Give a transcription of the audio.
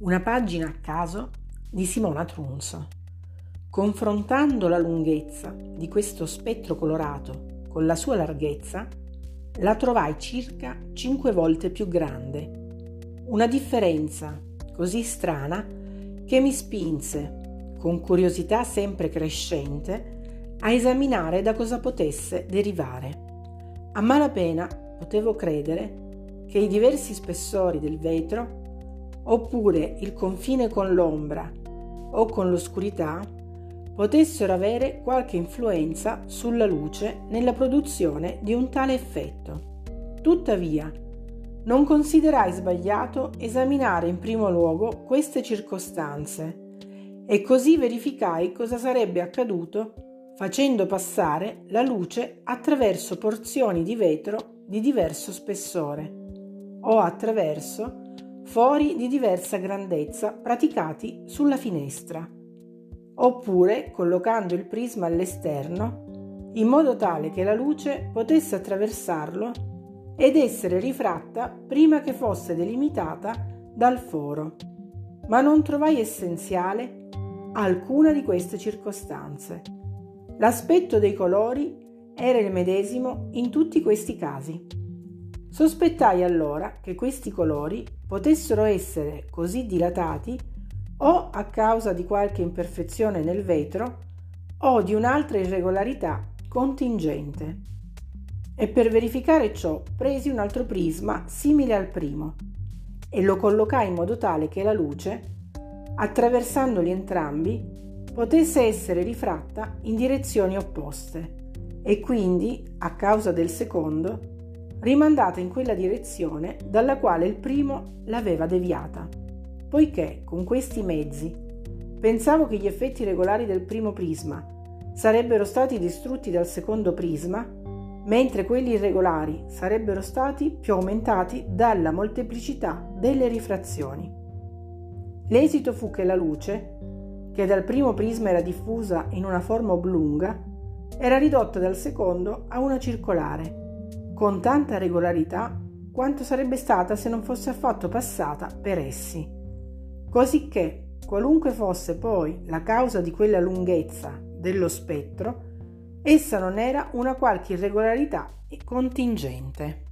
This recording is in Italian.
Una pagina a caso di Simona Trunzo. Confrontando la lunghezza di questo spettro colorato con la sua larghezza, la trovai circa cinque volte più grande. Una differenza così strana che mi spinse, con curiosità sempre crescente, a esaminare da cosa potesse derivare. A malapena potevo credere che i diversi spessori del vetro, oppure il confine con l'ombra o con l'oscurità, potessero avere qualche influenza sulla luce nella produzione di un tale effetto. Tuttavia, non considerai sbagliato esaminare in primo luogo queste circostanze e così verificai cosa sarebbe accaduto facendo passare la luce attraverso porzioni di vetro di diverso spessore o attraverso fori di diversa grandezza praticati sulla finestra, oppure collocando il prisma all'esterno in modo tale che la luce potesse attraversarlo ed essere rifratta prima che fosse delimitata dal foro. Ma non trovai essenziale alcuna di queste circostanze. L'aspetto dei colori era il medesimo in tutti questi casi. Sospettai allora che questi colori potessero essere così dilatati o a causa di qualche imperfezione nel vetro o di un'altra irregolarità contingente. E per verificare ciò presi un altro prisma simile al primo e lo collocai in modo tale che la luce, attraversandoli entrambi, potesse essere rifratta in direzioni opposte e quindi, a causa del secondo, rimandata in quella direzione dalla quale il primo l'aveva deviata, poiché con questi mezzi pensavo che gli effetti regolari del primo prisma sarebbero stati distrutti dal secondo prisma, mentre quelli irregolari sarebbero stati più aumentati dalla molteplicità delle rifrazioni. L'esito fu che la luce, che dal primo prisma era diffusa in una forma oblunga, era ridotta dal secondo a una circolare con tanta regolarità quanto sarebbe stata se non fosse affatto passata per essi. Cosicché, qualunque fosse poi la causa di quella lunghezza dello spettro, essa non era una qualche irregolarità contingente.